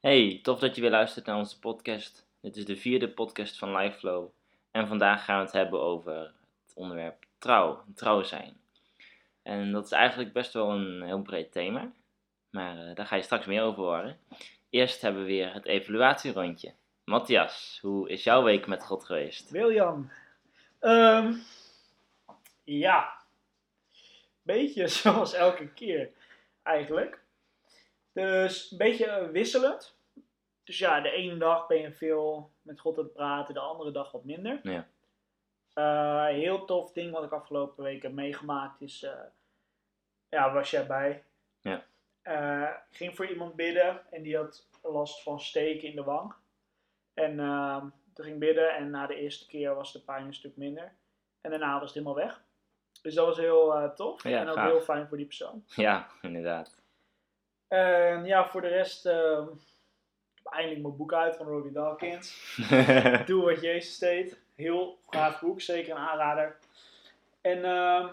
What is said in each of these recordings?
Hey, tof dat je weer luistert naar onze podcast. Dit is de vierde podcast van LifeFlow. En vandaag gaan we het hebben over het onderwerp trouw, trouw zijn. En dat is eigenlijk best wel een heel breed thema. Maar uh, daar ga je straks meer over horen. Eerst hebben we weer het evaluatierondje. Matthias, hoe is jouw week met God geweest? William. Ehm, ja. Beetje zoals elke keer eigenlijk. Dus een beetje wisselend. Dus ja, de ene dag ben je veel met God aan het praten, de andere dag wat minder. Ja. Uh, heel tof ding wat ik afgelopen week heb meegemaakt is, uh, ja, was jij bij? Ja. Uh, ging voor iemand bidden en die had last van steken in de wang. En ehm, toen ging bidden en na de eerste keer was de pijn een stuk minder. En daarna was het helemaal weg. Dus dat was heel tof Ja, en ook gaaf. heel fijn voor die persoon. Ja, inderdaad. En ja, voor de rest, ehm, ik heb eindelijk mijn boek uit van Robbie Dawkins. Doe wat Jezus deed. Heel gaaf boek, zeker een aanrader. En ehm,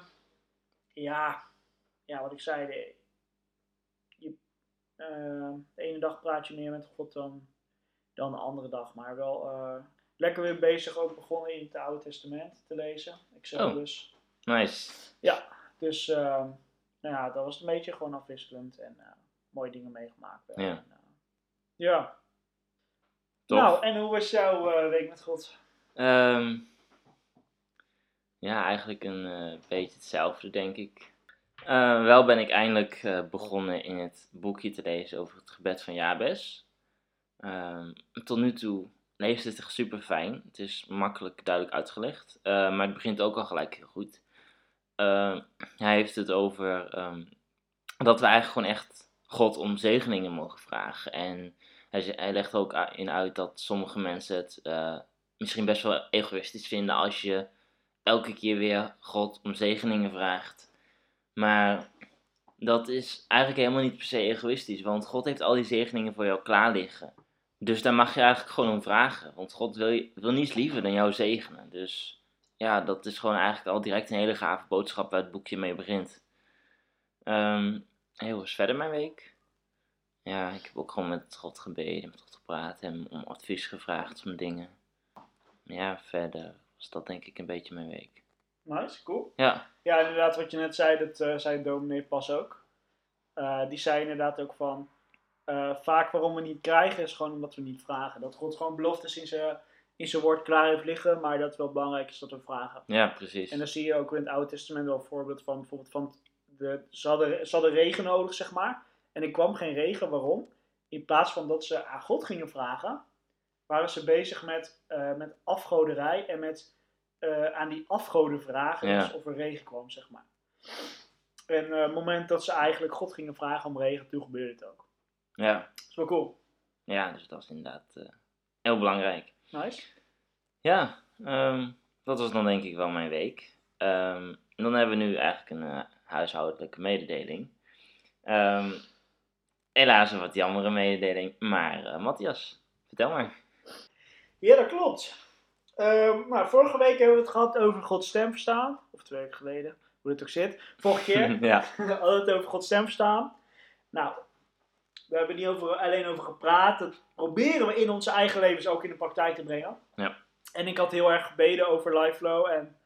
ja, ja, wat ik zei, de, je, ehm, de ene dag praat je meer met God dan, dan de andere dag. Maar wel eh, lekker weer bezig, ook begonnen in het Oude Testament te lezen. Ik zeg Oh. dus. nice. Dus ehm, nou ja, dat was een beetje gewoon afwisselend en eh, mooie dingen meegemaakt. Ja. En, eh, ja. Nou, en hoe was jouw eh, week met God? Ehm, ja, eigenlijk een eh, beetje hetzelfde, denk ik. Eh, wel ben ik eindelijk begonnen in het boekje te lezen over het gebed van Jabes. Ehm, tot nu toe leest het echt super fijn. Het is makkelijk duidelijk uitgelegd, maar het begint ook al gelijk heel goed. Ehm, hij heeft het over ehm, dat we eigenlijk gewoon echt God om zegeningen mogen vragen. En hij, hij legt ook in uit dat sommige mensen het eh, misschien best wel egoïstisch vinden als je elke keer weer God om zegeningen vraagt. Maar dat is eigenlijk helemaal niet per se egoïstisch, want God heeft al die zegeningen voor jou klaar liggen. Dus daar mag je eigenlijk gewoon om vragen, want God wil, wil niets liever dan jou zegenen. Dus ja, dat is gewoon eigenlijk al direct een hele gave boodschap waar het boekje mee begint. Ehm hoe was verder mijn week? Ja, ik heb ook gewoon met God gebeden, met God gepraat en om advies gevraagd van dingen. Ja, verder was dat denk ik een beetje mijn week. Nice, cool. Ja, Ja, inderdaad, wat je net zei, dat eh, zei dominee Pas ook. Eh, die zei inderdaad ook van, eh, vaak waarom we niet krijgen is gewoon omdat we niet vragen. Dat God gewoon beloftes in zijn, in zijn woord klaar heeft liggen, maar dat het wel belangrijk is dat we vragen. ja precies. En dan zie je ook in het Oude Testament wel een voorbeeld van, bijvoorbeeld van, de, ze, hadden, ze hadden regen nodig, zeg maar. En er kwam geen regen, waarom? In plaats van dat ze aan God gingen vragen, waren ze bezig met, eh, met afgoderij en met eh, aan die afgoden vragen Ja. dus of er regen kwam, zeg maar. En eh, het moment dat ze eigenlijk God gingen vragen om regen, toen gebeurde het ook. Ja, Dat is wel cool. ja, dus dat is inderdaad heel belangrijk. Nice. Ja, ehm, dat was dan denk ik wel mijn week. Ehm, dan hebben we nu eigenlijk een huishoudelijke mededeling. Ehm, helaas een wat jammere mededeling, maar eh, Matthias, vertel maar. Ja, dat klopt. Ehm, nou, vorige week hebben we het gehad over Gods stem verstaan. Of twee weken geleden, hoe het ook zit. Vorige keer. ja, We hadden het over Gods stem verstaan. Nou, we hebben niet over, alleen over gepraat. Dat proberen we in onze eigen levens ook in de praktijk te brengen. Ja. En ik had heel erg gebeden over LifeFlow. En,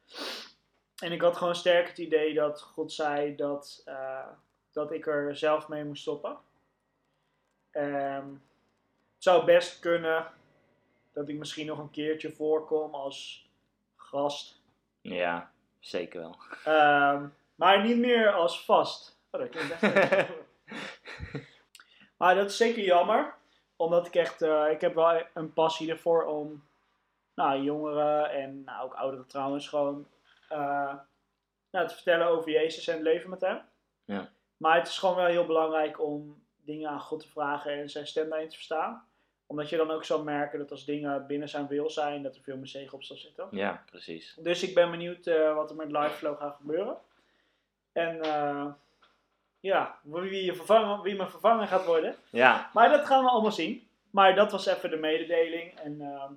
en ik had gewoon sterk het idee dat God zei dat, eh, dat ik er zelf mee moest stoppen. Ehm, het zou best kunnen dat ik misschien nog een keertje voorkom als gast. ja, zeker wel. Ehm, maar niet meer als vast. Oh, dat klinkt echt Maar dat is zeker jammer. Omdat ik echt, eh, ik heb wel een passie ervoor om nou, jongeren en nou, ook ouderen trouwens gewoon eh, nou, te vertellen over Jezus en het leven met hem. Ja. Maar het is gewoon wel heel belangrijk om dingen aan God te vragen en zijn stem daarin te verstaan. Omdat je dan ook zal merken dat als dingen binnen zijn wil zijn, dat er veel meer zegen op zal zitten. Ja, precies. Dus ik ben benieuwd eh, wat er met LiveFlow gaat gebeuren. En eh, ja, wie, je vervangen, wie mijn vervanger gaat worden. Ja, Maar dat gaan we allemaal zien. Maar dat was even de mededeling. En ehm,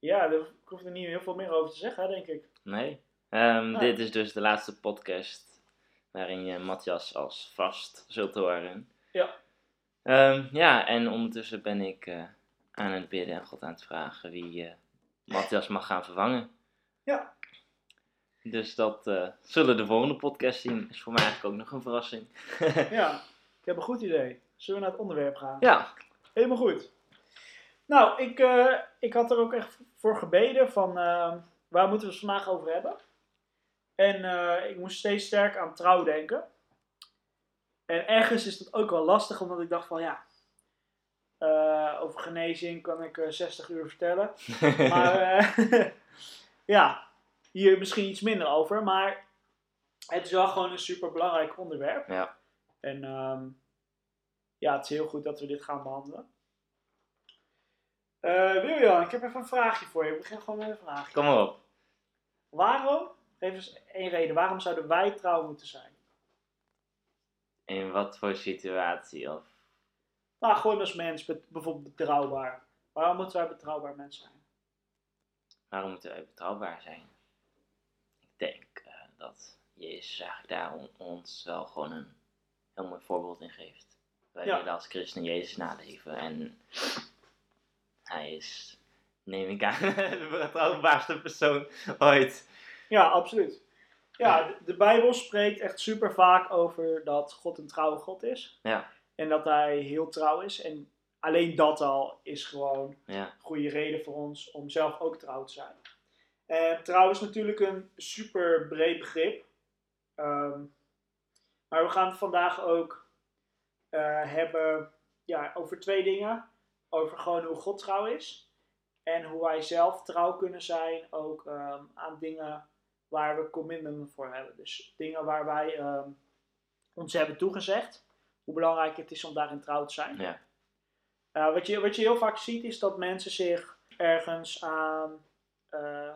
ja, daar- ik hoef er niet heel veel meer over te zeggen, denk ik. nee. Ehm, Nee. Dit is dus de laatste podcast waarin je Matthias als vast zult horen. Ja. Ehm, ja, en ondertussen ben ik eh, aan het bidden en God aan het vragen wie eh Matthias mag gaan vervangen. Ja. Dus dat eh, zullen de volgende podcast zien. Is voor mij eigenlijk ook nog een verrassing. Ja, ik heb een goed idee. Zullen we naar het onderwerp gaan? ja, Helemaal goed. Nou, ik, eh, ik had er ook echt voor gebeden van eh, waar moeten we het vandaag over hebben. En eh, ik moest steeds sterk aan trouw denken. En ergens is dat ook wel lastig, omdat ik dacht van ja, over genezing kan ik eh, 60 uur vertellen. Maar ja, hier misschien iets minder over. Maar het is wel gewoon een super belangrijk onderwerp. Ja. En ehm, ja, het is heel goed dat we dit gaan behandelen. Eh Wiljan, ik heb even een vraagje voor je. Ik begin gewoon met een vraagje. kom maar op. Waarom, geef eens één reden, waarom zouden wij trouw moeten zijn? In wat voor situatie? Of... Nou, gewoon als mens, bijvoorbeeld betrouwbaar. Waarom moeten wij betrouwbaar mens zijn? Waarom moeten wij betrouwbaar zijn? Ik denk eh, dat Jezus eigenlijk daar on- ons wel gewoon een heel mooi voorbeeld in geeft. Wij Ja. willen als christen Jezus naleven en hij is, neem ik aan, de betrouwbaarste persoon ooit. Ja, absoluut. Ja, de, de Bijbel spreekt echt super vaak over dat God een trouwe God is. Ja. En dat hij heel trouw is. En alleen dat al is gewoon Ja, een goede reden voor ons om zelf ook trouw te zijn. En trouw is natuurlijk een super breed begrip. Ehm, maar we gaan het vandaag ook eh, hebben ja, over twee dingen. Over gewoon hoe God trouw is. En hoe wij zelf trouw kunnen zijn ook ehm, aan dingen waar we commitment voor hebben. Dus dingen waar wij ehm, ons hebben toegezegd. Hoe belangrijk het is om daarin trouw te zijn. ja, Uh, wat, je, wat je heel vaak ziet is dat mensen zich ergens aan, eh,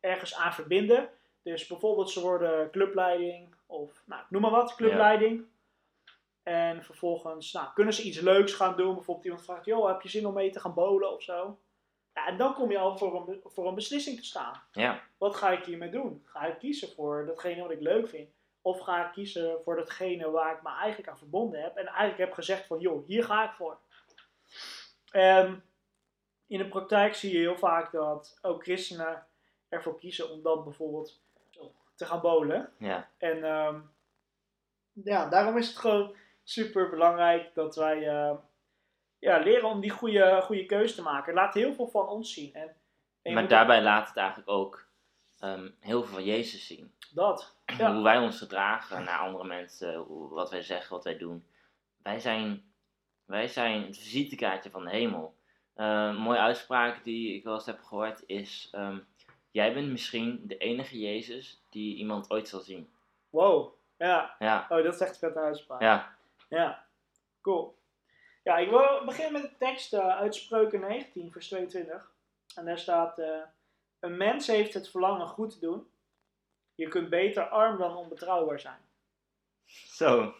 ergens aan verbinden. Dus bijvoorbeeld ze worden clubleiding of nou, noem maar wat, clubleiding. En vervolgens nou, kunnen ze iets leuks gaan doen. Bijvoorbeeld iemand vraagt, joh, heb je zin om mee te gaan bowlen of zo? Ja, en dan kom je al voor een, voor een beslissing te staan. ja, Wat ga ik hiermee doen? Ga ik kiezen voor datgene wat ik leuk vind? Of ga ik kiezen voor datgene waar ik me eigenlijk aan verbonden heb? En eigenlijk heb gezegd van, joh, hier ga ik voor. Ehm, in de praktijk zie je heel vaak dat ook christenen ervoor kiezen om dan bijvoorbeeld te gaan bowlen. ja, En ehm, ja, daarom is het gewoon super belangrijk dat wij eh, ja, leren om die goede, goede keuze te maken. Laat heel veel van ons zien. En, Maar daarbij laat het eigenlijk ook ehm, heel veel van Jezus zien. dat. Ja. Hoe wij ons gedragen naar andere mensen, wat wij zeggen, wat wij doen. Wij zijn, wij zijn het visitekaartje van de hemel. Eh, een mooie uitspraak die ik wel eens heb gehoord is: ehm, Jij bent misschien de enige Jezus die iemand ooit zal zien. Wow. Ja. Ja, Oh, dat is echt een vette uitspraak. ja, Ja, cool. Ja, ik wil beginnen met de tekst eh, uit Spreuken 19, vers 22. En daar staat: eh, Een mens heeft het verlangen goed te doen. Je kunt beter arm dan onbetrouwbaar zijn. zo.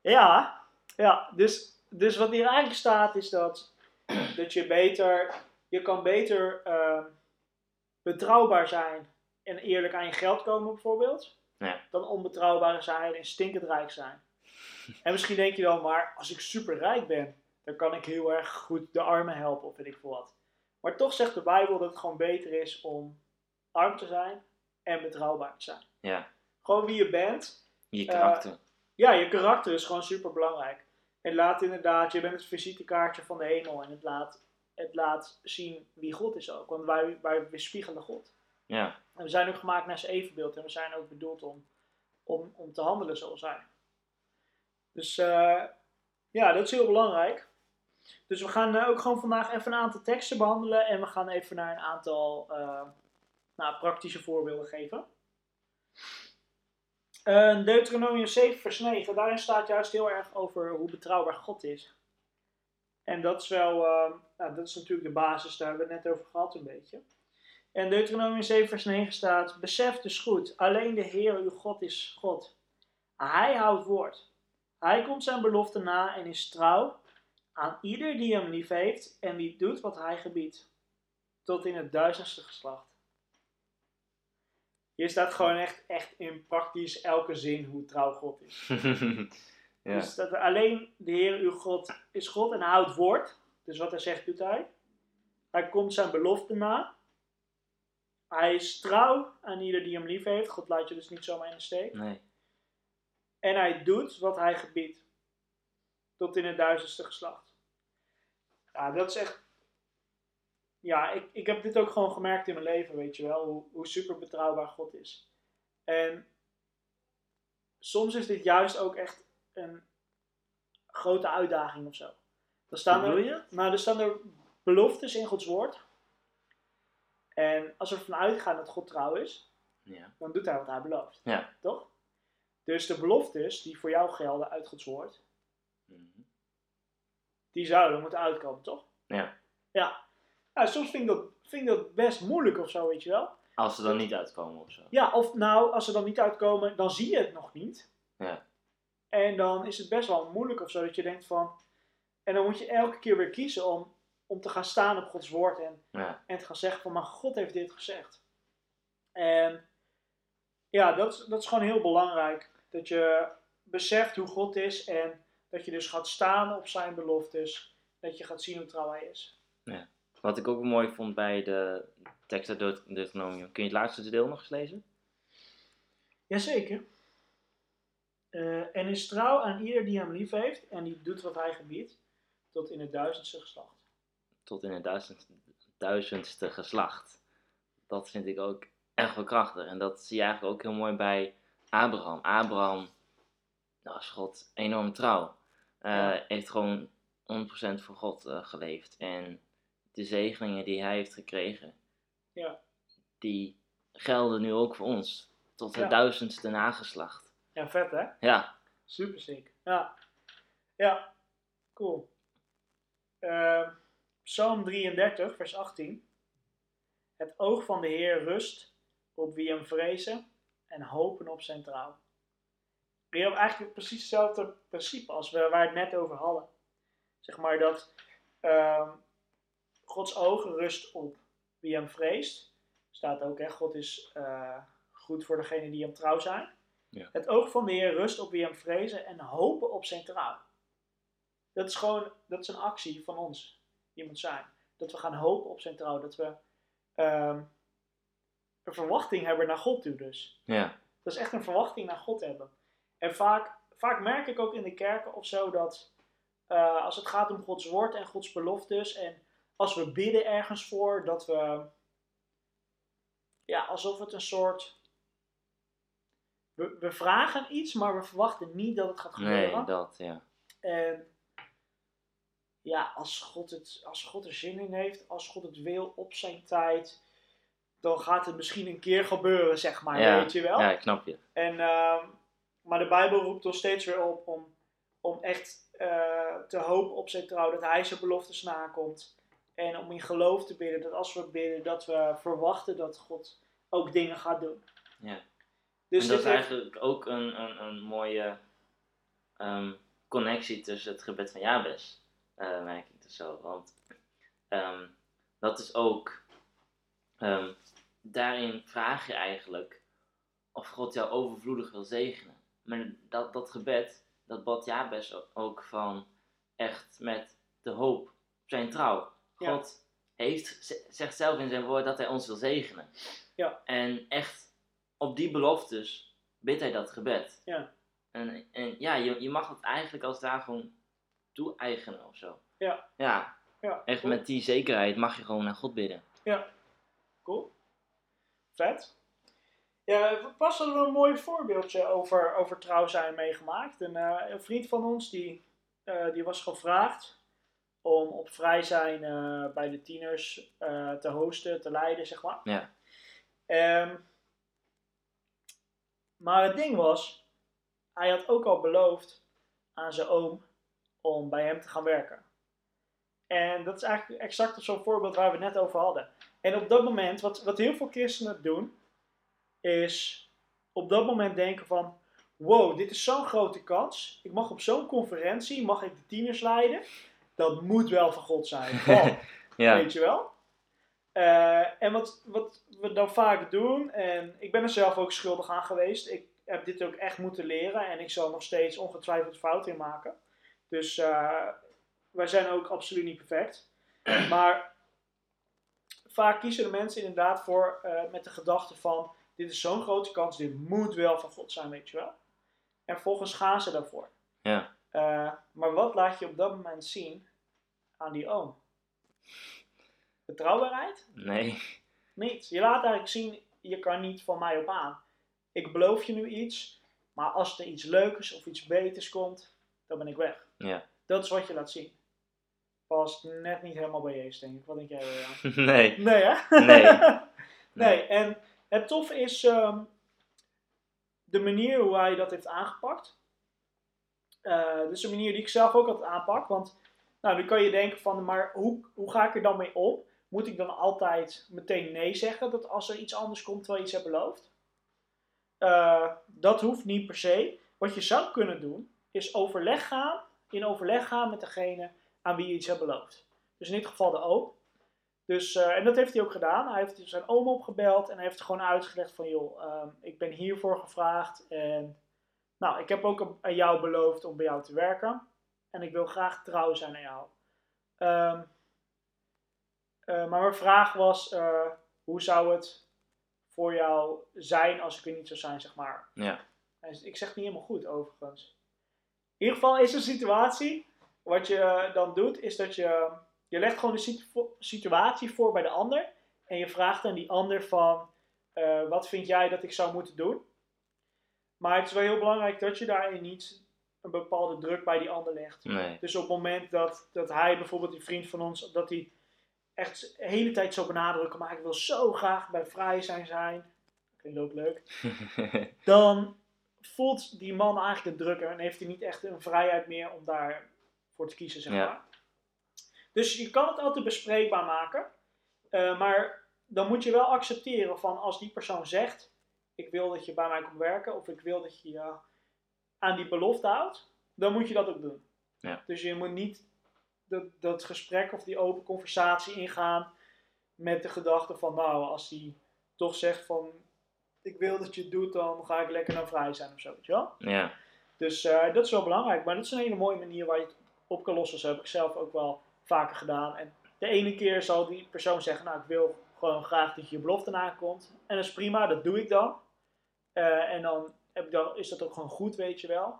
Ja, ja dus, dus wat hier eigenlijk staat is dat, dat je beter, je kan beter eh, betrouwbaar zijn en eerlijk aan je geld komen bijvoorbeeld, Ja. dan onbetrouwbaar zijn en stinkend rijk zijn. En misschien denk je dan, maar als ik super rijk ben, dan kan ik heel erg goed de armen helpen of weet ik veel wat. Maar toch zegt de Bijbel dat het gewoon beter is om arm te zijn en betrouwbaar te zijn. Ja, Gewoon wie je bent, je Eh, karakter. ja, je karakter is gewoon super belangrijk. Het laat inderdaad, je bent het visitekaartje van de hemel en het laat, het laat zien wie God is ook. Want wij, wij weerspiegelen God. ja, En we zijn ook gemaakt naar zijn evenbeeld en we zijn ook bedoeld om, om, om te handelen zoals hij. Dus eh, ja, dat is heel belangrijk. Dus we gaan eh, ook gewoon vandaag even een aantal teksten behandelen en we gaan even naar een aantal eh, nou, praktische voorbeelden geven. Eh, Deuteronomium 7 vers 9, daarin staat juist heel erg over hoe betrouwbaar God is. En dat is wel, nou, dat is natuurlijk de basis, daar hebben we het net over gehad een beetje. En Deuteronomium 7 vers 9 staat, besef dus goed, alleen de Heer uw God is God. Hij houdt woord. Hij komt zijn belofte na en is trouw aan ieder die hem lief heeft en die doet wat hij gebiedt. Tot in het duizendste geslacht. Hier staat gewoon echt, echt in praktisch elke zin hoe trouw God is. Ja. Dus dat alleen de Heer uw God is God en hij houdt woord. Dus wat hij zegt, doet hij. Hij komt zijn belofte na. Hij is trouw aan ieder die hem lief heeft. God laat je dus niet zomaar in de steek. Nee. En hij doet wat hij gebiedt. Tot in het duizendste geslacht. Ja, dat is echt. Ja, ik, ik heb dit ook gewoon gemerkt in mijn leven, weet je wel. Hoe, hoe super betrouwbaar God is. En soms is dit juist ook echt een grote uitdaging of zo. Dan staan er, je? nou, er staan er beloftes in Gods woord. En als we ervan uitgaan dat God trouw is, Ja. dan doet hij wat hij belooft. Ja. Toch? Dus de beloftes die voor jou gelden uit Gods woord, Mhm. die zouden moeten uitkomen, toch? Ja. Ja. Nou, soms vind ik, dat, vind ik dat best moeilijk of zo, weet je wel. Als ze dan niet uitkomen of zo. Ja, of nou, als ze dan niet uitkomen, dan zie je het nog niet. Ja. En dan is het best wel moeilijk of zo, dat je denkt van... En dan moet je elke keer weer kiezen om, om te gaan staan op Gods woord en, Ja. en te gaan zeggen van, maar God heeft dit gezegd. En ja, dat, is- dat is gewoon heel belangrijk. Dat je beseft hoe God is en dat je dus gaat staan op zijn beloftes. Dat je gaat zien hoe trouw hij is. Wat ik ook mooi vond bij de tekst uit Deut- Deuteronomium. Kun je het laatste deel nog eens lezen? Jazeker. Eh en is trouw aan ieder die hem lief heeft en die doet wat hij gebiedt, tot in het duizendste geslacht. Tot in het duizend, duizendste geslacht. Dat vind ik ook echt wel krachtig. En dat zie je eigenlijk ook heel mooi bij Abraham. Abraham nou, is God enorm trouw. Eh, Ja. Heeft gewoon 100% voor God eh, geleefd. En de zegeningen die hij heeft gekregen, Ja. die gelden nu ook voor ons. Tot het Ja. duizendste nageslacht. Ja, vet hè? Ja, Super sick. Ja. Ja, cool. Eh, Psalm 33, vers 18. Het oog van de Heer rust op wie hem vrezen en hopen op zijn trouw. Je hebt eigenlijk precies hetzelfde principe als we, waar we het net over hadden. Zeg maar dat ehm, Gods ogen rust op wie hem vreest. Staat ook, hè, God is eh, goed voor degenen die hem trouw zijn. Het oog van de Heer rust op wie hem vrezen en hopen op zijn trouw. Dat is gewoon, dat is een actie van ons, die moet zijn. Dat we gaan hopen op zijn trouw. Dat we ehm, een verwachting hebben naar God toe dus. ja, Dat is echt een verwachting naar God hebben. En vaak, vaak merk ik ook in de kerken of zo dat eh, als het gaat om Gods woord en Gods beloftes en als we bidden ergens voor, dat we ja, alsof het een soort we, we vragen iets, maar we verwachten niet dat het gaat gebeuren. nee, dat, ja. En ja, als God, het, als God er zin in heeft, als God het wil op zijn tijd, dan gaat het misschien een keer gebeuren, zeg maar, Ja, weet je wel. Ja, ik snap je. En, ehm, maar de Bijbel roept ons steeds weer op om, om echt eh, te hopen op zijn trouw, dat hij zijn beloftes nakomt. En om in geloof te bidden, dat als we bidden, dat we verwachten dat God ook dingen gaat doen. Ja. Dus en dat is eigenlijk ook een, een, een mooie ehm, connectie tussen het gebed van Jabes, eh merk ik dus zo. Want ehm, dat is ook, daarin vraag je eigenlijk of God jou overvloedig wil zegenen. Maar dat, dat gebed, dat bad Jabes ook van echt met de hoop op zijn trouw. Ja. God heeft, zegt zelf in zijn woord dat hij ons wil zegenen. Ja. En echt op die beloftes bidt hij dat gebed. Ja. En, en ja, je, je mag het eigenlijk als daar gewoon toe-eigenen of zo. Ja. Ja, ja, echt cool. met die zekerheid mag je gewoon naar God bidden. Ja, cool. Vet. Ja, pas hadden we een mooi voorbeeldje over, over trouw zijn meegemaakt. Een, eh, een vriend van ons die, eh, die was gevraagd om op vrij zijn eh, bij de tieners eh, te hosten, te leiden, zeg maar. Ja. Ehm, maar het ding was, hij had ook al beloofd aan zijn oom om bij hem te gaan werken. En dat is eigenlijk exact zo'n voorbeeld waar we het net over hadden. En op dat moment, wat, wat heel veel christenen doen, is op dat moment denken van, wow, dit is zo'n grote kans. Ik mag op zo'n conferentie, mag ik de tieners leiden. Dat moet wel van God zijn. Wow. Ja, Weet je wel? Eh, en wat, wat we dan vaak doen, en ik ben er zelf ook schuldig aan geweest. Ik, heb dit ook echt moeten leren en ik zal nog steeds ongetwijfeld fouten in maken. Dus uh, wij zijn ook absoluut niet perfect. Maar vaak kiezen de mensen inderdaad voor uh, met de gedachte van dit is zo'n grote kans, dit moet wel van God zijn, weet je wel. En vervolgens gaan ze daarvoor. Ja. Uh, maar wat laat je op dat moment zien aan die oom? Betrouwbaarheid? Nee. Niets. Je laat eigenlijk zien, je kan niet van mij op aan. Ik beloof je nu iets, maar als er iets leuks of iets beters komt, dan ben ik weg. Ja. Dat is wat je laat zien. Past net niet helemaal bij Jezus, denk ik. Wat denk jij? Nee. Nee, hè? Nee. nee, en het tof is um, de manier hoe hij dat heeft aangepakt. Uh, dus een manier die ik zelf ook altijd aanpak. Want nou, nu kan je denken van, maar hoe, hoe ga ik er dan mee om? Moet ik dan altijd meteen nee zeggen dat als er iets anders komt terwijl je iets hebt beloofd? Uh, dat hoeft niet per se. Wat je zou kunnen doen, is overleg gaan, in overleg gaan met degene aan wie je iets hebt beloofd. Dus in dit geval de oom. Dus, uh, en dat heeft hij ook gedaan. Hij heeft zijn oom opgebeld en hij heeft gewoon uitgelegd van, joh, uh, ik ben hiervoor gevraagd en nou, ik heb ook aan jou beloofd om bij jou te werken. En ik wil graag trouw zijn aan jou. Um, uh, maar mijn vraag was, uh, hoe zou het voor jou zijn als ik er niet zou zijn, zeg maar. Ja. Ik zeg het niet helemaal goed, overigens. In ieder geval is een situatie, wat je dan doet, is dat je, je legt gewoon de situ situatie voor bij de ander. En je vraagt aan die ander van, uh, wat vind jij dat ik zou moeten doen? Maar het is wel heel belangrijk dat je daarin niet een bepaalde druk bij die ander legt. Nee. Dus op het moment dat, dat hij bijvoorbeeld, die vriend van ons, dat hij echt de hele tijd zo benadrukken, maar ik wil zo graag bij vrij zijn zijn. Klinkt ook leuk. Dan voelt die man eigenlijk de drukker en heeft hij niet echt een vrijheid meer om daarvoor te kiezen, zeg Ja. maar. Dus je kan het altijd bespreekbaar maken, uh, maar dan moet je wel accepteren van als die persoon zegt, ik wil dat je bij mij komt werken of ik wil dat je uh, aan die belofte houdt, dan moet je dat ook doen. Ja. Dus je moet niet dat, dat gesprek of die open conversatie ingaan met de gedachte van, nou, als hij toch zegt van, ik wil dat je het doet, dan ga ik lekker naar vrij zijn of zo, weet je wel? Ja. Dus uh, dat is wel belangrijk, maar dat is een hele mooie manier waar je het op. Dat heb ik zelf ook wel vaker gedaan. En de ene keer zal die persoon zeggen, nou, ik wil gewoon graag dat je je belofte nakomt. En dat is prima, dat doe ik dan. Uh, en dan, heb ik dan is dat ook gewoon goed, weet je wel.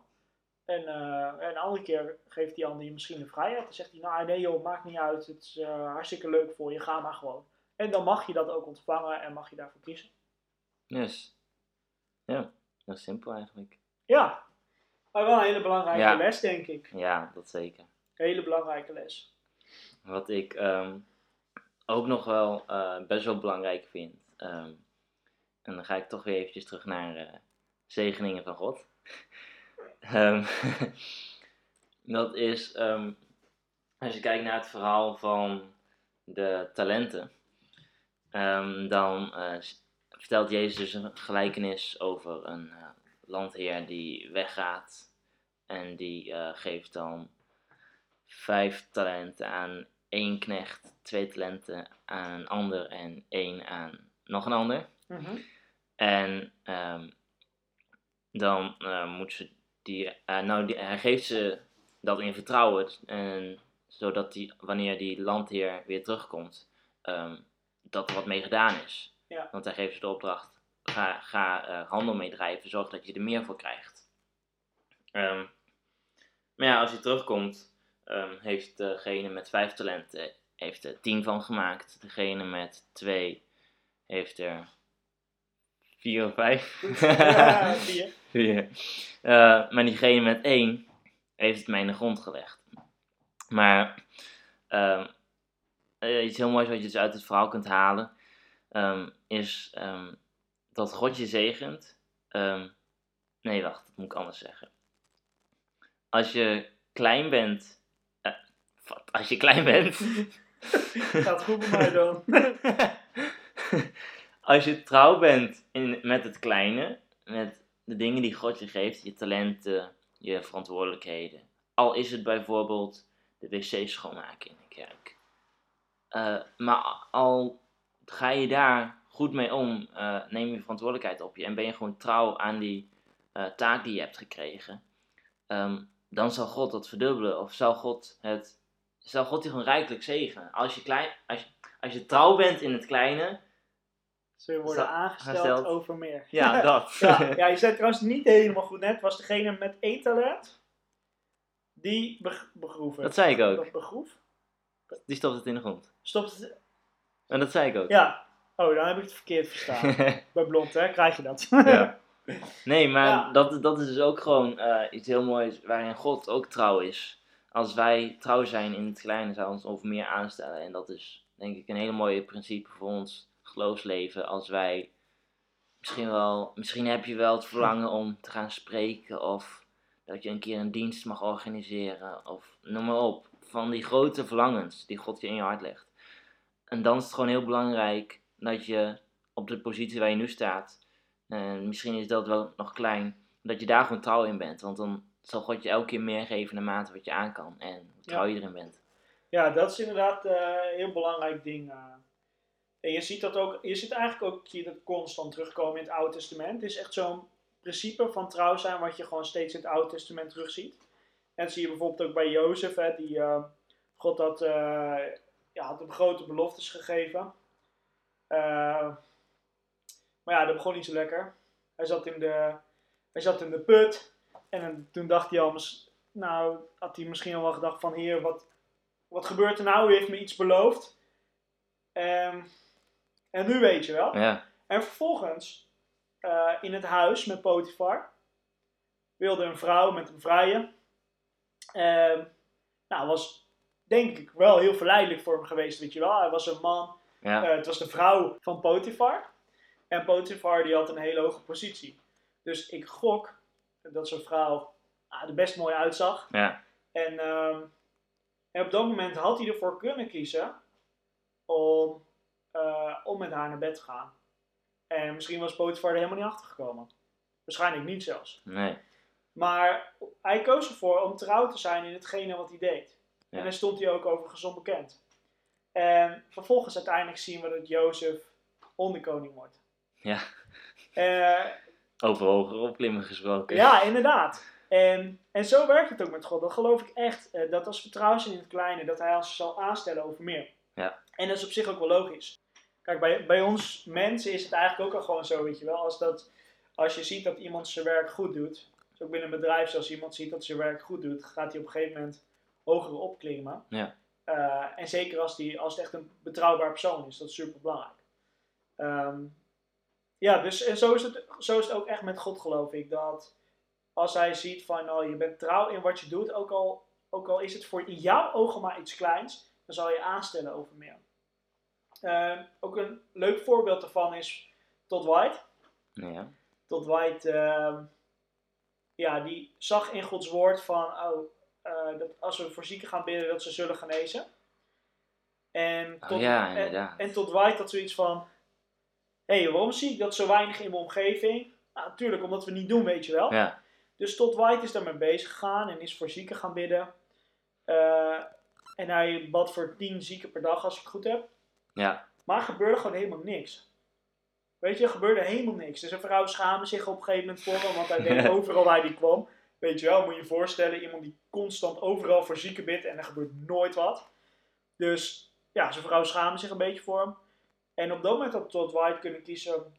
En uh, een andere keer geeft die ander je misschien de vrijheid. Dan zegt hij, nou nee joh, maakt niet uit. Het is uh, hartstikke leuk voor je, ga maar gewoon. En dan mag je dat ook ontvangen en mag je daarvoor kiezen. Yes. Ja, is simpel eigenlijk. Ja, maar wel een hele belangrijke Ja. les, denk ik. Ja, dat zeker. Een hele belangrijke les. Wat ik ehm, ook nog wel eh, best wel belangrijk vind. ehm, en dan ga ik toch weer eventjes terug naar eh, zegeningen van God. Ehm, dat is, als je kijkt naar het verhaal van de talenten, dan eh, vertelt Jezus dus een gelijkenis over een landheer die weggaat en die eh, geeft dan vijf talenten aan één knecht, twee talenten aan een ander en één aan nog een ander. Mhm. En ehm, dan eh, moet ze die, eh, nou, die, hij geeft ze dat in vertrouwen, en, zodat die, wanneer die landheer weer terugkomt, ehm, dat er wat mee gedaan is. Ja. Want hij geeft ze de opdracht, ga, ga eh, handel mee drijven, zorg dat je er meer voor krijgt. Ehm, maar ja, als hij terugkomt, ehm, heeft degene met vijf talenten heeft er tien van gemaakt. Degene met twee heeft er vier of vijf. Ja, vier. Vier. Eh, maar diegene met één heeft het mij in de grond gelegd. Maar ehm, eh, iets heel moois wat je dus uit het verhaal kunt halen, is dat God je zegent. Ehm, nee, wacht, dat moet ik anders zeggen. Als je klein bent. eh, wat, als je klein bent. Gaat goed bij mij dan. Als je trouw bent in, met het kleine, met de dingen die God je geeft, je talenten, je verantwoordelijkheden. Al is het bijvoorbeeld de wc schoonmaken in de kerk. Eh, maar al ga je daar goed mee om, eh, neem je verantwoordelijkheid op je en ben je gewoon trouw aan die eh, taak die je hebt gekregen, ehm, dan zal God dat verdubbelen. Of zal God, het, zal God je gewoon rijkelijk zegenen. Als je, klein, als, je, als je trouw bent in het kleine, Ze worden aangesteld over meer. ja, dat. ja, ja, je zei trouwens niet helemaal goed net. Was degene met één talent die beg- begroef het. dat zei ik ook. Dat begroef? Die stopt het in de grond. Stopt het? En dat zei ik ook. Ja. Oh, dan heb ik het verkeerd verstaan. Bij blond, hè? Krijg je dat. Ja. Nee, maar Ja. dat, dat is dus ook gewoon eh, iets heel moois waarin God ook trouw is. Als wij trouw zijn in het kleine, zou ons over meer aanstellen. En dat is denk ik een hele mooie principe voor ons geloofsleven. Als wij misschien wel, misschien heb je wel het verlangen om te gaan spreken of dat je een keer een dienst mag organiseren of noem maar op. Van die grote verlangens die God je in je hart legt. En dan is het gewoon heel belangrijk dat je op de positie waar je nu staat, en misschien is dat wel nog klein, dat je daar gewoon trouw in bent. Want dan zal God je elke keer meer geven naarmate wat je aan kan en hoe trouw je erin bent. Ja, dat is inderdaad eh, een heel belangrijk ding. eh. En je ziet dat ook, je ziet eigenlijk ook hier dat constant terugkomen in het Oude Testament. Het is echt zo'n principe van trouw zijn wat je gewoon steeds in het Oude Testament terugziet. En dat zie je bijvoorbeeld ook bij Jozef, hè, die eh, God had, eh, ja, had hem grote beloftes gegeven. Eh, maar ja, dat begon niet zo lekker. Hij zat in de, hij zat in de put. En toen dacht hij al, nou, had hij misschien al wel gedacht van, heer, wat, wat gebeurt er nou? U heeft me iets beloofd. Ehm, en nu weet je wel. Ja, En vervolgens, eh, in het huis met Potifar, wilde een vrouw met hem vrijen. Ehm nou, was denk ik wel heel verleidelijk voor hem geweest, weet je wel. Hij was een man, ja, eh, het was de vrouw van Potifar. En Potifar die had een hele hoge positie. Dus ik gok dat zo'n vrouw ah, er best mooi uitzag. ja, En, ehm, en op dat moment had hij ervoor kunnen kiezen om, eh, om met haar naar bed te gaan. En misschien was Potifar er helemaal niet achter gekomen. Waarschijnlijk niet zelfs. nee, Maar hij koos ervoor om trouw te zijn in hetgene wat hij deed. Ja. En daar stond hij ook overigens onbekend. En vervolgens uiteindelijk zien we dat Jozef onderkoning wordt. ja. Eh, Over hoger opklimmen gesproken. Ja, inderdaad. En, en zo werkt het ook met God. Dat geloof ik echt. eh, dat als vertrouwen in het kleine, dat hij ons zal aanstellen over meer. Ja. En dat is op zich ook wel logisch. Kijk, bij, bij ons mensen is het eigenlijk ook al gewoon zo, weet je wel. Als, dat, als je ziet dat iemand zijn werk goed doet. Dus ook binnen een bedrijf, als iemand ziet dat zijn werk goed doet, gaat hij op een gegeven moment hoger opklimmen. Ja. Eh, en zeker als, die, als het echt een betrouwbaar persoon is, dat is super belangrijk. ja, dus en zo is, het, zo is het ook echt met God, geloof ik. Dat als hij ziet van, oh, je bent trouw in wat je doet, ook al, ook al is het voor in jouw ogen maar iets kleins, dan zal je aanstellen over meer. Eh, ook een leuk voorbeeld daarvan is Todd White. Ja, Todd White, ehm, ja, die zag in Gods woord van, oh, eh, dat als we voor zieken gaan bidden, dat ze zullen genezen. En Oh tot, ja, en, Todd White had zoiets van, hé, hey, waarom zie ik dat zo weinig in mijn omgeving? Nou, natuurlijk, omdat we niet doen, weet je wel. ja, Dus Todd White is daarmee bezig gegaan en is voor zieken gaan bidden. Eh, en hij bad voor tien zieken per dag, als ik het goed heb. ja, Maar er gebeurde gewoon helemaal niks. Weet je, er gebeurde helemaal niks. Dus een vrouw schaamde zich op een gegeven moment voor hem, want hij deed overal waar hij kwam. Weet je wel, moet je je voorstellen, iemand die constant overal voor zieken bidt en er gebeurt nooit wat. Dus ja, zijn vrouw schaamde zich een beetje voor hem. En op dat moment had Todd White kunnen kiezen,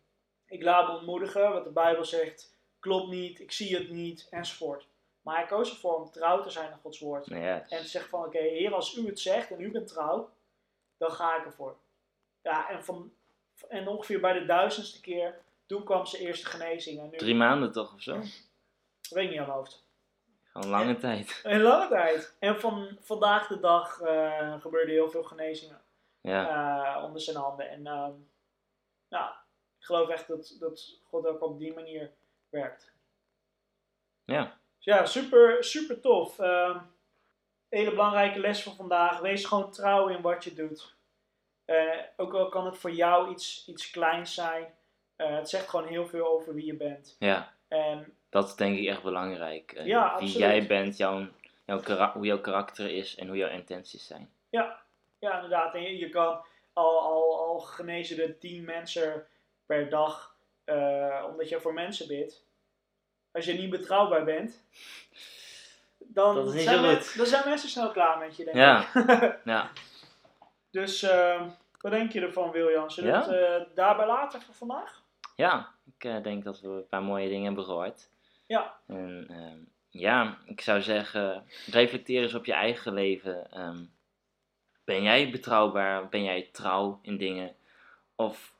ik laat me ontmoedigen, wat de Bijbel zegt, klopt niet, ik zie het niet, enzovoort. Maar hij koos ervoor om trouw te zijn aan Gods woord. En te zeggen van, oké, heer, als u het zegt en u bent trouw, dan ga ik ervoor. Ja, en, van, en ongeveer bij de duizendste keer, toen kwam zijn eerste genezing. En nu, drie maanden toch of zo? Weet ik niet aan mijn hoofd. Gewoon lange tijd. Een lange tijd. En van vandaag de dag eh gebeurde heel veel genezingen Ja, eh, onder zijn handen. En ehm, ja, ik geloof echt dat, dat God ook op die manier werkt. ja, Dus ja, super, super tof. Ehm hele belangrijke les van vandaag. Wees gewoon trouw in wat je doet. Eh, ook al kan het voor jou iets, iets kleins zijn. het zegt gewoon heel veel over wie je bent. ja. En Dat is denk ik echt belangrijk. Ja, wie absoluut. jij bent, jouw, jouw kara- hoe jouw karakter is en hoe jouw intenties zijn. ja, ja, inderdaad. En je, je kan al, al, al genezen de tien mensen per dag. eh, omdat je voor mensen bidt. als je niet betrouwbaar bent, dan, zijn, dan mensen snel klaar met je, denk Ja. ik. Ja, dus eh, wat denk je ervan, Wiljan? Zullen we Ja? het eh, daarbij laten voor vandaag? Ja. ik eh, denk dat we een paar mooie dingen hebben gehoord. Ja. En ehm, ja, ik zou zeggen, reflecteer eens op je eigen leven. Ehm, ben jij betrouwbaar? Ben jij trouw in dingen? Of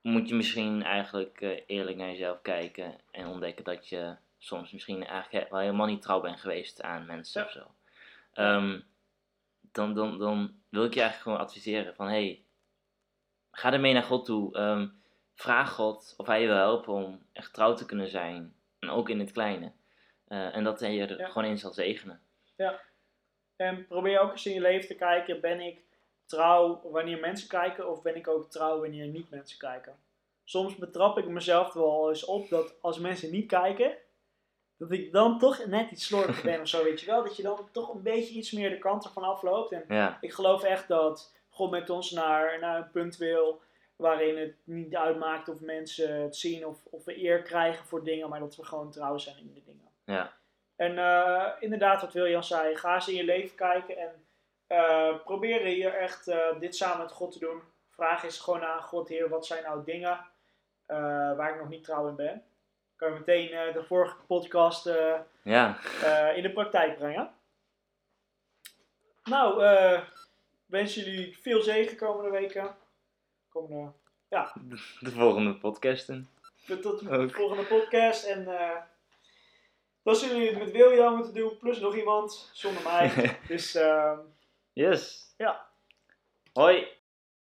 moet je misschien eigenlijk eh, eerlijk naar jezelf kijken en ontdekken dat je soms misschien eigenlijk wel helemaal niet trouw bent geweest aan mensen Ja. of zo? Ehm, dan, dan, dan wil ik je eigenlijk gewoon adviseren van hey, ga ermee naar God toe. Vraag God of hij je wil helpen om echt trouw te kunnen zijn. En ook in het kleine. Eh, en dat hij je er Ja. gewoon in zal zegenen. En probeer ook eens in je leven te kijken, ben ik trouw wanneer mensen kijken of ben ik ook trouw wanneer niet mensen kijken? Soms betrap ik mezelf er wel eens op dat als mensen niet kijken, dat ik dan toch net iets slordiger ben of zo, weet je wel? Dat je dan toch een beetje iets meer de kant ervan afloopt. En Ja, ik geloof echt dat God met ons naar, naar een punt wil waarin het niet uitmaakt of mensen het zien of, of we eer krijgen voor dingen, maar dat we gewoon trouw zijn in de dingen. ja, En eh, inderdaad, wat Wiljan zei, ga eens in je leven kijken en eh, probeer hier echt eh, dit samen met God te doen. Vraag eens gewoon aan God, Heer, wat zijn nou dingen waar ik nog niet trouw in ben? Kan je meteen de vorige podcast ja. in de praktijk brengen. Nou, wens jullie veel zegen komende weken. Komende, ja, De volgende podcasten. tot de volgende podcast. En eh dan zullen jullie het met Wiljan moeten doen, plus nog iemand zonder mij. dus ehm Yes. Ja. Hoi.